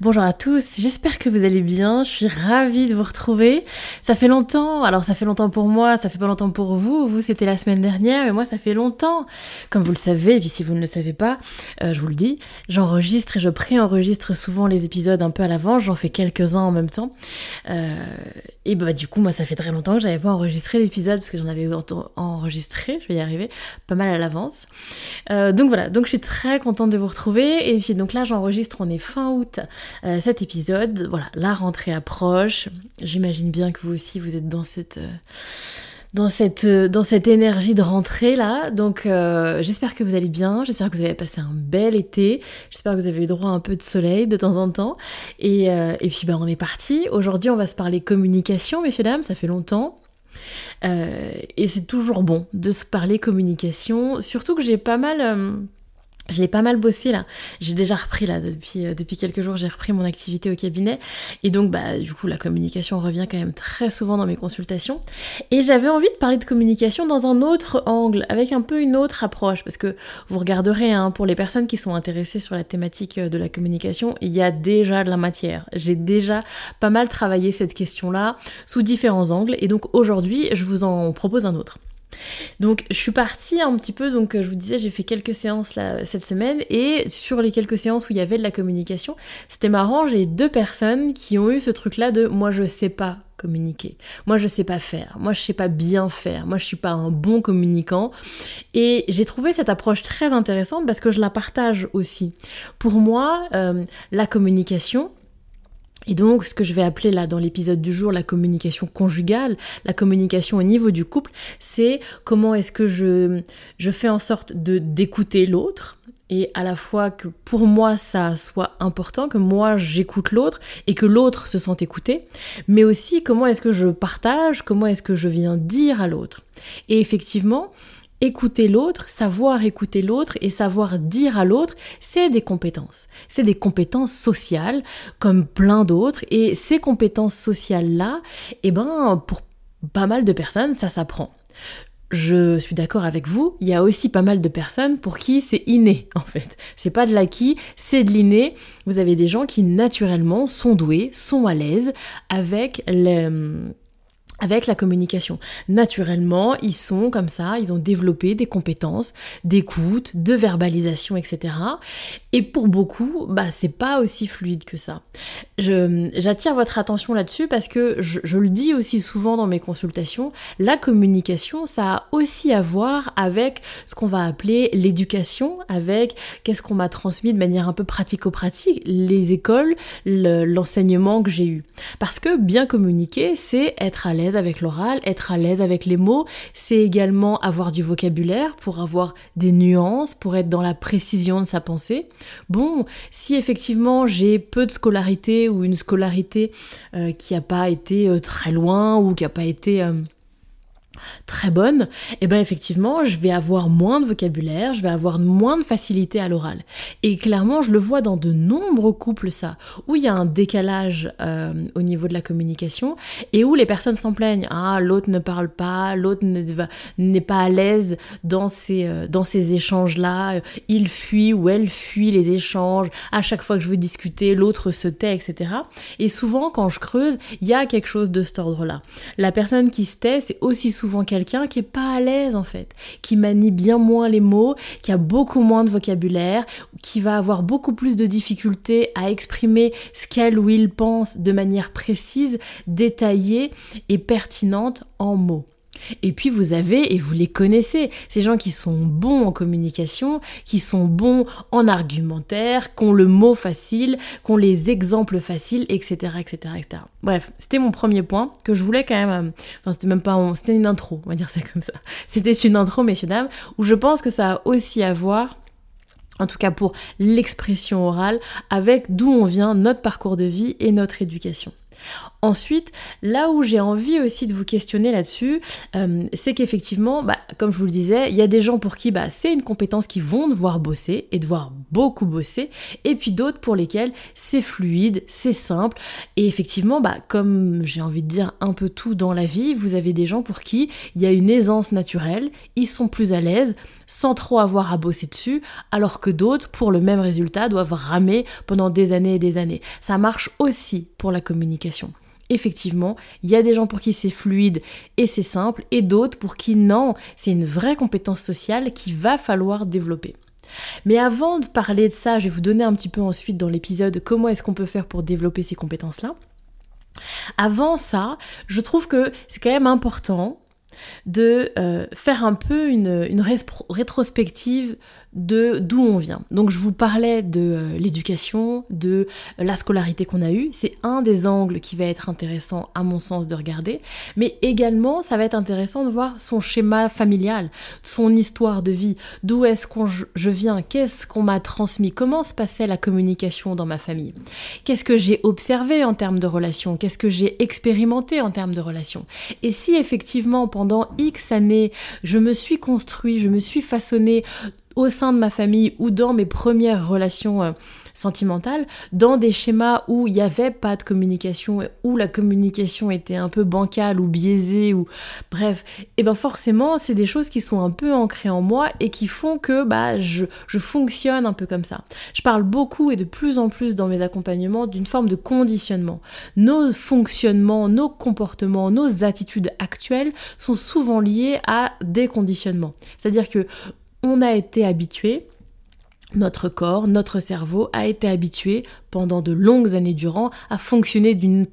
bonjour à tous, j'espère que vous allez bien, je suis ravie de vous retrouver. Ça fait longtemps, alors ça fait longtemps pour moi, ça fait pas longtemps pour vous, vous c'était la semaine dernière, mais moi ça fait longtemps. Comme vous le savez, et puis si vous ne le savez pas, euh, je vous le dis, j'enregistre et je pré-enregistre souvent les épisodes un peu à l'avance, j'en fais quelques-uns en même temps. Euh, et bah du coup, moi ça fait très longtemps que j'avais pas enregistré l'épisode, parce que j'en avais enregistré, je vais y arriver, pas mal à l'avance. Euh, donc voilà, donc je suis très contente de vous retrouver. Et puis donc là j'enregistre, on est fin août euh, cet épisode. Voilà, la rentrée approche. J'imagine bien que vous aussi vous êtes dans cette... Euh, dans cette, euh, dans cette énergie de rentrée là. Donc j'espère que vous allez bien, j'espère que vous avez passé un bel été, j'espère que vous avez eu droit à un peu de soleil de temps en temps. Et, et puis ben, on est parti. Aujourd'hui on va se parler communication, messieurs, dames, ça fait longtemps. et c'est toujours bon de se parler communication, surtout que j'ai pas mal je l'ai pas mal bossé là. J'ai déjà repris là depuis, euh, depuis quelques jours, j'ai repris mon activité au cabinet. Et donc bah du coup la communication revient quand même très souvent dans mes consultations. Et j'avais envie de parler de communication dans un autre angle, avec un peu une autre approche. Parce que vous regarderez, hein, pour les personnes qui sont intéressées sur la thématique euh, de la communication, il y a déjà de la matière. J'ai déjà pas mal travaillé cette question-là sous différents angles. Et donc aujourd'hui, je vous en propose un autre. Donc je suis partie un petit peu, donc je vous disais, j'ai fait quelques séances cette semaine et sur les quelques séances où il y avait de la communication, c'était marrant, j'ai deux personnes qui ont eu ce truc-là de moi je sais pas communiquer. Moi, je sais pas faire. Moi, je sais pas bien faire. Moi, je suis pas un bon communicant. Et j'ai trouvé cette approche très intéressante parce que je la partage aussi. Pour moi, euh, la communication, et donc, ce que je vais appeler là dans l'épisode du jour la communication conjugale, la communication au niveau du couple, c'est comment est-ce que je, je fais en sorte de d'écouter l'autre et à la fois que pour moi ça soit important, que moi j'écoute l'autre et que l'autre se sente écouté, mais aussi comment est-ce que je partage, comment est-ce que je viens dire à l'autre. Et effectivement, écouter l'autre, savoir écouter l'autre et savoir dire à l'autre, c'est des compétences. C'est des compétences sociales comme plein d'autres et ces compétences sociales-là, eh ben, pour pas mal de personnes, ça s'apprend. Je suis d'accord avec vous, il y a aussi pas mal de personnes pour qui c'est inné en fait. C'est pas de l'acquis, c'est de l'inné. Vous avez des gens qui naturellement sont doués, sont à l'aise avec les avec la communication. Naturellement, ils sont comme ça, ils ont développé des compétences d'écoute, de verbalisation, etc. Et pour beaucoup, bah c'est pas aussi fluide que ça. J'attire votre attention là-dessus parce que je, je, le dis aussi souvent dans mes consultations, la communication, ça a aussi à voir avec ce qu'on va appeler l'éducation, avec qu'est-ce qu'on m'a transmis de manière un peu pratico-pratique, les écoles, l'enseignement que j'ai eu. Parce que bien communiquer, c'est être à l'aise avec l'oral, être à l'aise avec les mots, c'est également avoir du vocabulaire pour avoir des nuances, pour être dans la précision de sa pensée. Bon, si effectivement j'ai peu de scolarité ou une scolarité euh, qui n'a pas été euh, très loin ou qui n'a pas été... Très bonne, et eh bien effectivement, je vais avoir moins de vocabulaire, je vais avoir moins de facilité à l'oral. Et clairement, je le vois dans de nombreux couples ça, où il y a un décalage euh, au niveau de la communication et où les personnes s'en plaignent. Ah, l'autre ne parle pas, l'autre n'est pas à l'aise dans ces, euh, dans ces échanges-là, il fuit ou elle fuit les échanges, à chaque fois que je veux discuter, l'autre se tait, etc. Et souvent, quand je creuse, il y a quelque chose de cet ordre-là. La personne qui se tait, c'est aussi souvent quelqu'un qui est pas à l'aise en fait, qui manie bien moins les mots, qui a beaucoup moins de vocabulaire, qui va avoir beaucoup plus de difficultés à exprimer ce qu'elle ou il pense de manière précise, détaillée et pertinente en mots. Et puis vous avez, et vous les connaissez, ces gens qui sont bons en communication, qui sont bons en argumentaire, qui ont le mot facile, qui ont les exemples faciles, etc. etc., etc. Bref, c'était mon premier point que je voulais quand même... Euh, enfin, c'était même pas... C'était une intro, on va dire ça comme ça. C'était une intro, messieurs, dames, où je pense que ça a aussi à voir en tout cas pour l'expression orale, avec d'où on vient, notre parcours de vie et notre éducation. Ensuite, là où j'ai envie aussi de vous questionner là-dessus, euh, c'est qu'effectivement, bah, comme je vous le disais, il y a des gens pour qui bah, c'est une compétence qui vont devoir bosser et devoir beaucoup bosser, et puis d'autres pour lesquels c'est fluide, c'est simple, et effectivement, bah, comme j'ai envie de dire un peu tout dans la vie, vous avez des gens pour qui il y a une aisance naturelle, ils sont plus à l'aise, sans trop avoir à bosser dessus, alors que d'autres, pour le même résultat, doivent ramer pendant des années et des années. Ça marche aussi pour la communication. Effectivement, il y a des gens pour qui c'est fluide et c'est simple, et d'autres pour qui non, c'est une vraie compétence sociale qu'il va falloir développer. Mais avant de parler de ça, je vais vous donner un petit peu ensuite dans l'épisode comment est-ce qu'on peut faire pour développer ces compétences-là. Avant ça, je trouve que c'est quand même important de euh, faire un peu une, une rétrospective de d'où on vient. Donc je vous parlais de euh, l'éducation, de la scolarité qu'on a eue. C'est un des angles qui va être intéressant à mon sens de regarder. Mais également, ça va être intéressant de voir son schéma familial, son histoire de vie. D'où est-ce que je viens? Qu'est-ce qu'on m'a transmis? Comment se passait la communication dans ma famille? Qu'est-ce que j'ai observé en termes de relations? Qu'est-ce que j'ai expérimenté en termes de relations? Et si effectivement pendant X années, je me suis construit, je me suis façonné au sein de ma famille ou dans mes premières relations euh, sentimentales, dans des schémas où il n'y avait pas de communication, où la communication était un peu bancale ou biaisée, ou bref, et eh ben forcément, c'est des choses qui sont un peu ancrées en moi et qui font que bah, je, je fonctionne un peu comme ça. Je parle beaucoup et de plus en plus dans mes accompagnements d'une forme de conditionnement. Nos fonctionnements, nos comportements, nos attitudes actuelles sont souvent liés à des conditionnements. C'est-à-dire que on a été habitué, notre corps, notre cerveau a été habitué pendant de longues années durant à fonctionner d'une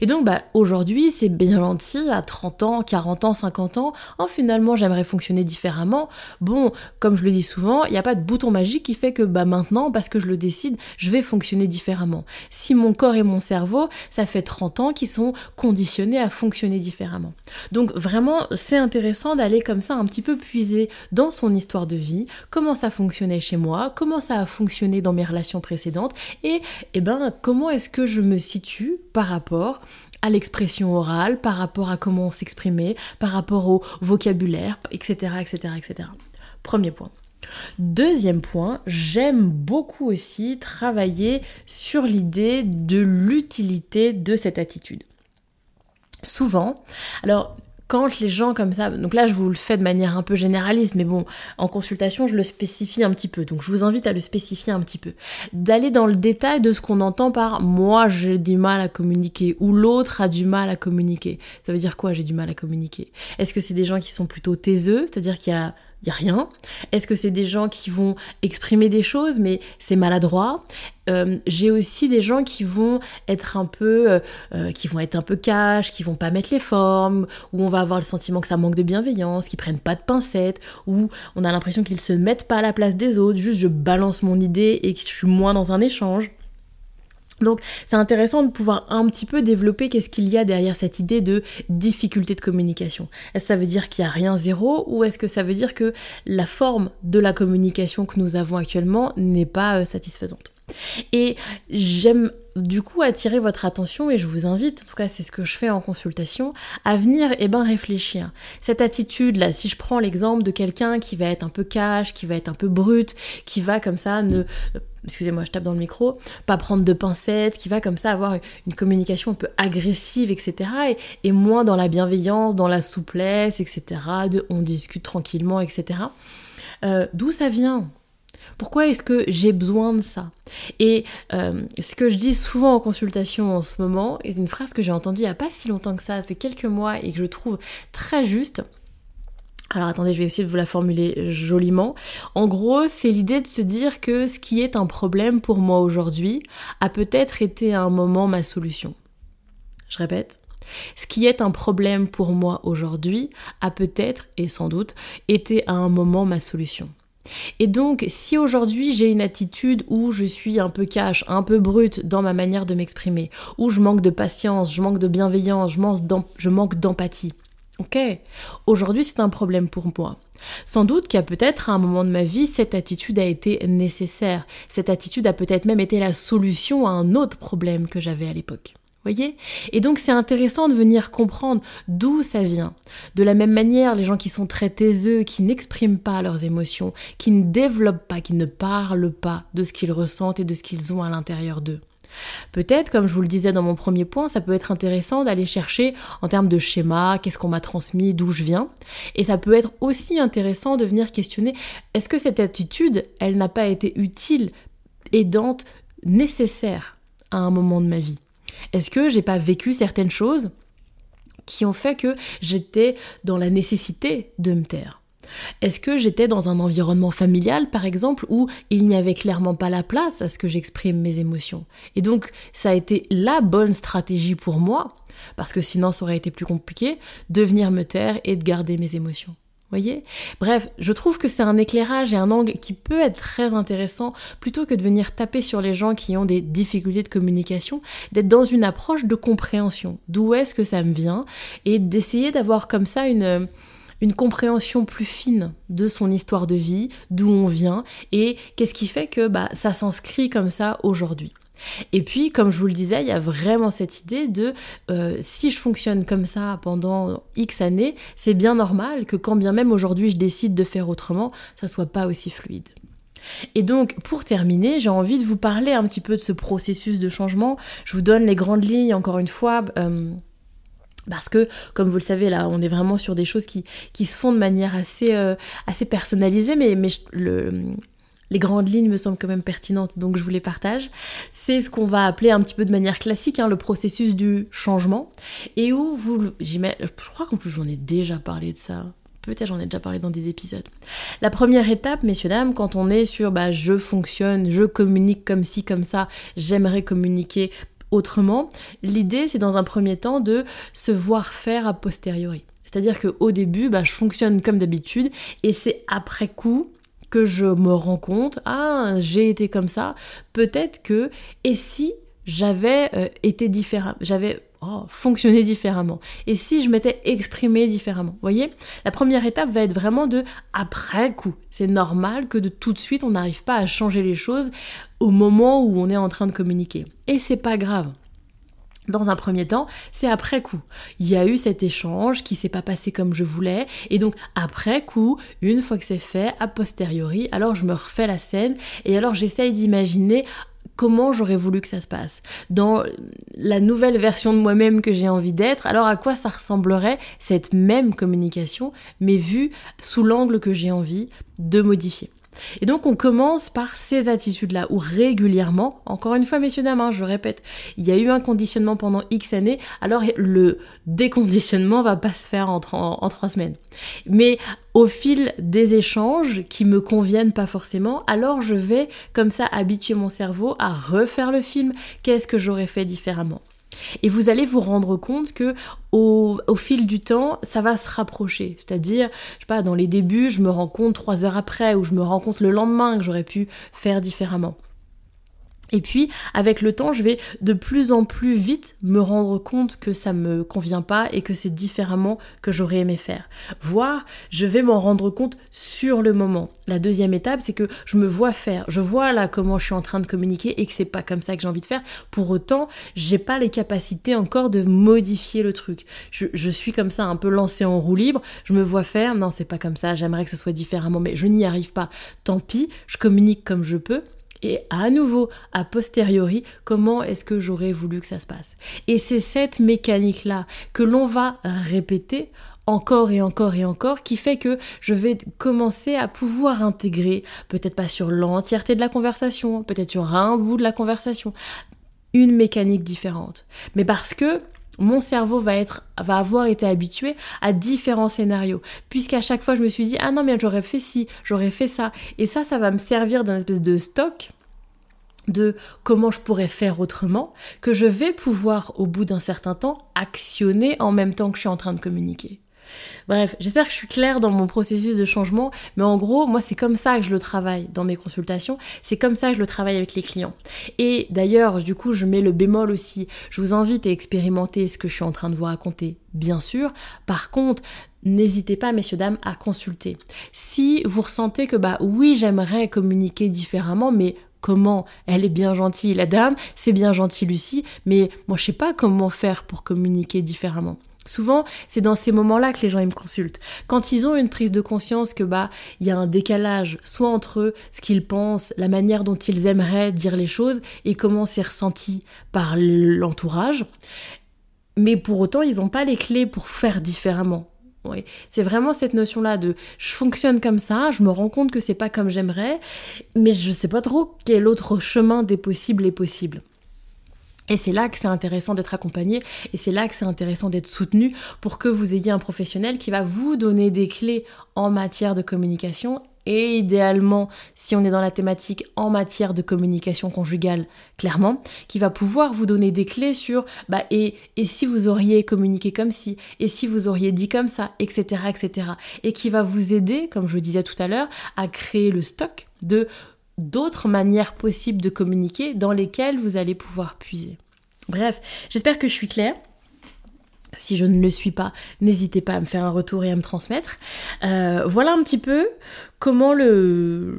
Et donc bah, aujourd'hui c'est bien gentil, à 30 ans, 40 ans, 50 ans, oh, finalement j'aimerais fonctionner différemment. Bon, comme je le dis souvent, il n'y a pas de bouton magique qui fait que bah, maintenant, parce que je le décide, je vais fonctionner différemment. Si mon corps et mon cerveau, ça fait 30 ans qu'ils sont conditionnés à fonctionner différemment. Donc vraiment c'est intéressant d'aller comme ça un petit peu puiser dans son histoire de vie, comment ça fonctionnait chez moi, comment ça a fonctionné dans mes relations précédentes, et eh ben, comment est-ce que je me situe par rapport à l'expression orale, par rapport à comment s'exprimer, par rapport au vocabulaire, etc., etc., etc. Premier point. Deuxième point, j'aime beaucoup aussi travailler sur l'idée de l'utilité de cette attitude. Souvent, alors quand les gens comme ça, donc là je vous le fais de manière un peu généraliste, mais bon, en consultation je le spécifie un petit peu, donc je vous invite à le spécifier un petit peu, d'aller dans le détail de ce qu'on entend par moi j'ai du mal à communiquer ou l'autre a du mal à communiquer. Ça veut dire quoi j'ai du mal à communiquer? Est-ce que c'est des gens qui sont plutôt taiseux, c'est-à-dire qu'il y a il a rien. Est-ce que c'est des gens qui vont exprimer des choses? Mais c'est maladroit. Euh, J'ai aussi des gens qui vont être un peu, euh, euh, qui vont être un peu cash, qui vont pas mettre les formes, où on va avoir le sentiment que ça manque de bienveillance, qui prennent pas de pincettes, où on a l'impression qu'ils se mettent pas à la place des autres, juste je balance mon idée et que je suis moins dans un échange. Donc c'est intéressant de pouvoir un petit peu développer qu'est-ce qu'il y a derrière cette idée de difficulté de communication. Est-ce que ça veut dire qu'il n'y a rien zéro ou est-ce que ça veut dire que la forme de la communication que nous avons actuellement n'est pas euh, satisfaisante? Et j'aime du coup attirer votre attention et je vous invite, en tout cas c'est ce que je fais en consultation, à venir et eh ben, réfléchir. Cette attitude là, si je prends l'exemple de quelqu'un qui va être un peu cash, qui va être un peu brut, qui va comme ça ne excusez-moi, je tape dans le micro, pas prendre de pincettes, qui va comme ça avoir une communication un peu agressive, etc. Et, moins dans la bienveillance, dans la souplesse, etc. De on discute tranquillement, etc. Euh, d'où ça vient? Pourquoi est-ce que j'ai besoin de ça? Et euh, ce que je dis souvent en consultation en ce moment est une phrase que j'ai entendue il n'y a pas si longtemps que ça, ça fait quelques mois et que je trouve très juste. Alors attendez, je vais essayer de vous la formuler joliment. En gros, c'est l'idée de se dire que ce qui est un problème pour moi aujourd'hui a peut-être été à un moment ma solution. Je répète, Ce qui est un problème pour moi aujourd'hui a peut-être, et sans doute, été à un moment ma solution. Et donc, si aujourd'hui j'ai une attitude où je suis un peu cash, un peu brute dans ma manière de m'exprimer, où je manque de patience, je manque de bienveillance, je manque d'empathie, ok, aujourd'hui c'est un problème pour moi. Sans doute qu'à peut-être à un moment de ma vie, cette attitude a été nécessaire. Cette attitude a peut-être même été la solution à un autre problème que j'avais à l'époque voyez? Et donc c'est intéressant de venir comprendre d'où ça vient. De la même manière, les gens qui sont très taiseux, qui n'expriment pas leurs émotions, qui ne développent pas, qui ne parlent pas de ce qu'ils ressentent et de ce qu'ils ont à l'intérieur d'eux. Peut-être, comme je vous le disais dans mon premier point, ça peut être intéressant d'aller chercher en termes de schéma, qu'est-ce qu'on m'a transmis, d'où je viens. Et ça peut être aussi intéressant de venir questionner, est-ce que cette attitude, elle n'a pas été utile, aidante, nécessaire à un moment de ma vie? Est-ce que j'ai pas vécu certaines choses qui ont fait que j'étais dans la nécessité de me taire? Est-ce que j'étais dans un environnement familial, par exemple, où il n'y avait clairement pas la place à ce que j'exprime mes émotions? Et donc, ça a été la bonne stratégie pour moi, parce que sinon ça aurait été plus compliqué, de venir me taire et de garder mes émotions. Voyez? Bref, je trouve que c'est un éclairage et un angle qui peut être très intéressant plutôt que de venir taper sur les gens qui ont des difficultés de communication, d'être dans une approche de compréhension. D'où est-ce que ça me vient? Et d'essayer d'avoir comme ça une une compréhension plus fine de son histoire de vie, d'où on vient et qu'est-ce qui fait que bah, ça s'inscrit comme ça aujourd'hui. Et puis, comme je vous le disais, il y a vraiment cette idée de euh, si je fonctionne comme ça pendant X années, c'est bien normal que quand bien même aujourd'hui je décide de faire autrement, ça soit pas aussi fluide. Et donc, pour terminer, j'ai envie de vous parler un petit peu de ce processus de changement. Je vous donne les grandes lignes, encore une fois. Euh, parce que, comme vous le savez, là, on est vraiment sur des choses qui, qui se font de manière assez, euh, assez personnalisée, mais, mais le, les grandes lignes me semblent quand même pertinentes, donc je vous les partage. C'est ce qu'on va appeler un petit peu de manière classique hein, le processus du changement, et où vous, je crois qu'en plus j'en ai déjà parlé de ça. Peut-être j'en ai déjà parlé dans des épisodes. La première étape, messieurs, dames, quand on est sur bah, je fonctionne, je communique comme ci, comme ça, j'aimerais communiquer autrement, l'idée c'est dans un premier temps de se voir faire a posteriori. C'est-à-dire qu'au début, bah, je fonctionne comme d'habitude et c'est après coup que je me rends compte, ah, j'ai été comme ça, peut-être que, et si j'avais euh, été différent, j'avais oh, fonctionné différemment, et si je m'étais exprimé différemment, voyez? La première étape va être vraiment de après coup. C'est normal que de tout de suite on n'arrive pas à changer les choses au moment où on est en train de communiquer. Et c'est pas grave dans un premier temps, c'est après coup. Il y a eu cet échange qui s'est pas passé comme je voulais, et donc après coup, une fois que c'est fait, a posteriori, alors je me refais la scène, et alors j'essaye d'imaginer comment j'aurais voulu que ça se passe. Dans la nouvelle version de moi-même que j'ai envie d'être, alors à quoi ça ressemblerait cette même communication, mais vue sous l'angle que j'ai envie de modifier? Et donc on commence par ces attitudes-là, où régulièrement, encore une fois messieurs dames, hein, je répète, il y a eu un conditionnement pendant X années, alors le déconditionnement va pas se faire en, trois semaines. Mais au fil des échanges qui me conviennent pas forcément, alors je vais comme ça habituer mon cerveau à refaire le film, qu'est-ce que j'aurais fait différemment? Et vous allez vous rendre compte que au, fil du temps, ça va se rapprocher. C'est-à-dire, je sais pas, dans les débuts, je me rends compte trois heures après ou je me rends compte le lendemain que j'aurais pu faire différemment. Et puis, avec le temps, je vais de plus en plus vite me rendre compte que ça me convient pas et que c'est différemment que j'aurais aimé faire. Voire, je vais m'en rendre compte sur le moment. La deuxième étape, c'est que je me vois faire. Je vois là comment je suis en train de communiquer et que c'est pas comme ça que j'ai envie de faire. Pour autant, j'ai pas les capacités encore de modifier le truc. Je, je suis comme ça un peu lancée en roue libre. Je me vois faire. Non, c'est pas comme ça. J'aimerais que ce soit différemment, mais je n'y arrive pas. Tant pis, je communique comme je peux et à nouveau, a posteriori, comment est-ce que j'aurais voulu que ça se passe? Et c'est cette mécanique-là que l'on va répéter encore et encore et encore qui fait que je vais commencer à pouvoir intégrer, peut-être pas sur l'entièreté de la conversation, peut-être sur un bout de la conversation, une mécanique différente. Mais parce que mon cerveau va, être, va avoir été habitué à différents scénarios. Puisqu'à chaque fois, je me suis dit, ah non, mais j'aurais fait ci, j'aurais fait ça. Et ça, ça va me servir d'un espèce de stock de comment je pourrais faire autrement, que je vais pouvoir au bout d'un certain temps actionner en même temps que je suis en train de communiquer. Bref, j'espère que je suis claire dans mon processus de changement, mais en gros, moi, c'est comme ça que je le travaille dans mes consultations, c'est comme ça que je le travaille avec les clients. Et d'ailleurs, du coup, je mets le bémol aussi. Je vous invite à expérimenter ce que je suis en train de vous raconter, bien sûr. Par contre, n'hésitez pas, messieurs, dames, à consulter. Si vous ressentez que, bah oui, j'aimerais communiquer différemment, mais comment? Elle est bien gentille, la dame, c'est bien gentil Lucie, mais moi je sais pas comment faire pour communiquer différemment. Souvent, c'est dans ces moments-là que les gens me consultent. Quand ils ont une prise de conscience que bah il y a un décalage soit entre eux, ce qu'ils pensent, la manière dont ils aimeraient dire les choses et comment c'est ressenti par l'entourage, mais pour autant, ils n'ont pas les clés pour faire différemment. Oui. C'est vraiment cette notion-là de je fonctionne comme ça, je me rends compte que c'est pas comme j'aimerais, mais je sais pas trop quel autre chemin des possibles est possible. Et c'est là que c'est intéressant d'être accompagné et c'est là que c'est intéressant d'être soutenu pour que vous ayez un professionnel qui va vous donner des clés en matière de communication et idéalement, si on est dans la thématique en matière de communication conjugale, clairement, qui va pouvoir vous donner des clés sur bah et, si vous auriez communiqué comme si, et si vous auriez dit comme ça, etc., etc. Et qui va vous aider, comme je le disais tout à l'heure, à créer le stock de d'autres manières possibles de communiquer dans lesquelles vous allez pouvoir puiser. Bref, j'espère que je suis claire. Si je ne le suis pas, n'hésitez pas à me faire un retour et à me transmettre. Euh, voilà un petit peu comment le,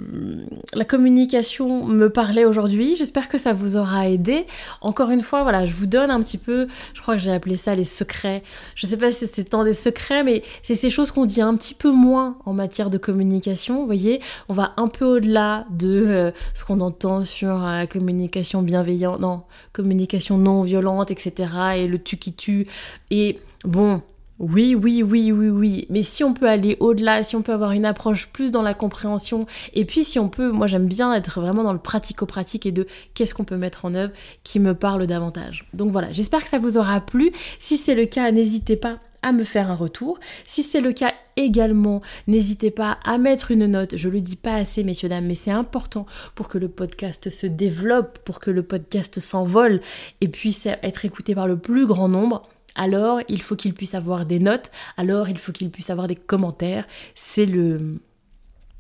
la communication me parlait aujourd'hui. J'espère que ça vous aura aidé. Encore une fois, voilà, je vous donne un petit peu, je crois que j'ai appelé ça les secrets. Je sais pas si c'est tant des secrets, mais c'est ces choses qu'on dit un petit peu moins en matière de communication. Vous voyez, on va un peu au-delà de euh, ce qu'on entend sur la communication bienveillante, non, communication non violente, etc. et le tu qui tue. Et bon, oui, oui, oui, oui, oui. Mais si on peut aller au-delà, si on peut avoir une approche plus dans la compréhension, et puis si on peut, moi j'aime bien être vraiment dans le pratico-pratique et de qu'est-ce qu'on peut mettre en œuvre qui me parle davantage. Donc voilà, j'espère que ça vous aura plu. Si c'est le cas, n'hésitez pas à me faire un retour. Si c'est le cas également, n'hésitez pas à mettre une note. Je le dis pas assez, messieurs, dames, mais c'est important pour que le podcast se développe, pour que le podcast s'envole et puisse être écouté par le plus grand nombre alors il faut qu'il puisse avoir des notes, alors il faut qu'il puisse avoir des commentaires. C'est le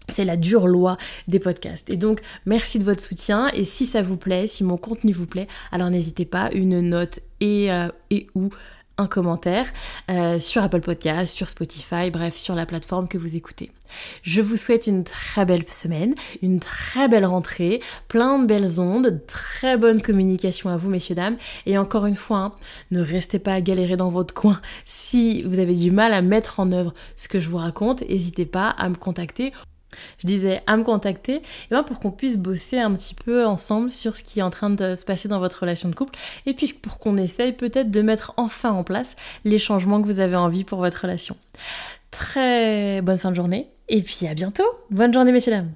c'est la dure loi des podcasts. Et donc, merci de votre soutien. Et si ça vous plaît, si mon contenu vous plaît, alors n'hésitez pas, une note et, euh, et ou un commentaire euh, sur Apple Podcast, sur Spotify, bref, sur la plateforme que vous écoutez. Je vous souhaite une très belle semaine, une très belle rentrée, plein de belles ondes, très bonne communication à vous, messieurs, dames. Et encore une fois, hein, ne restez pas à galérer dans votre coin. Si vous avez du mal à mettre en œuvre ce que je vous raconte, n'hésitez pas à me contacter je disais à me contacter, et ben pour qu'on puisse bosser un petit peu ensemble sur ce qui est en train de se passer dans votre relation de couple, et puis pour qu'on essaye peut-être de mettre enfin en place les changements que vous avez envie pour votre relation. Très bonne fin de journée, et puis à bientôt. Bonne journée messieurs dames.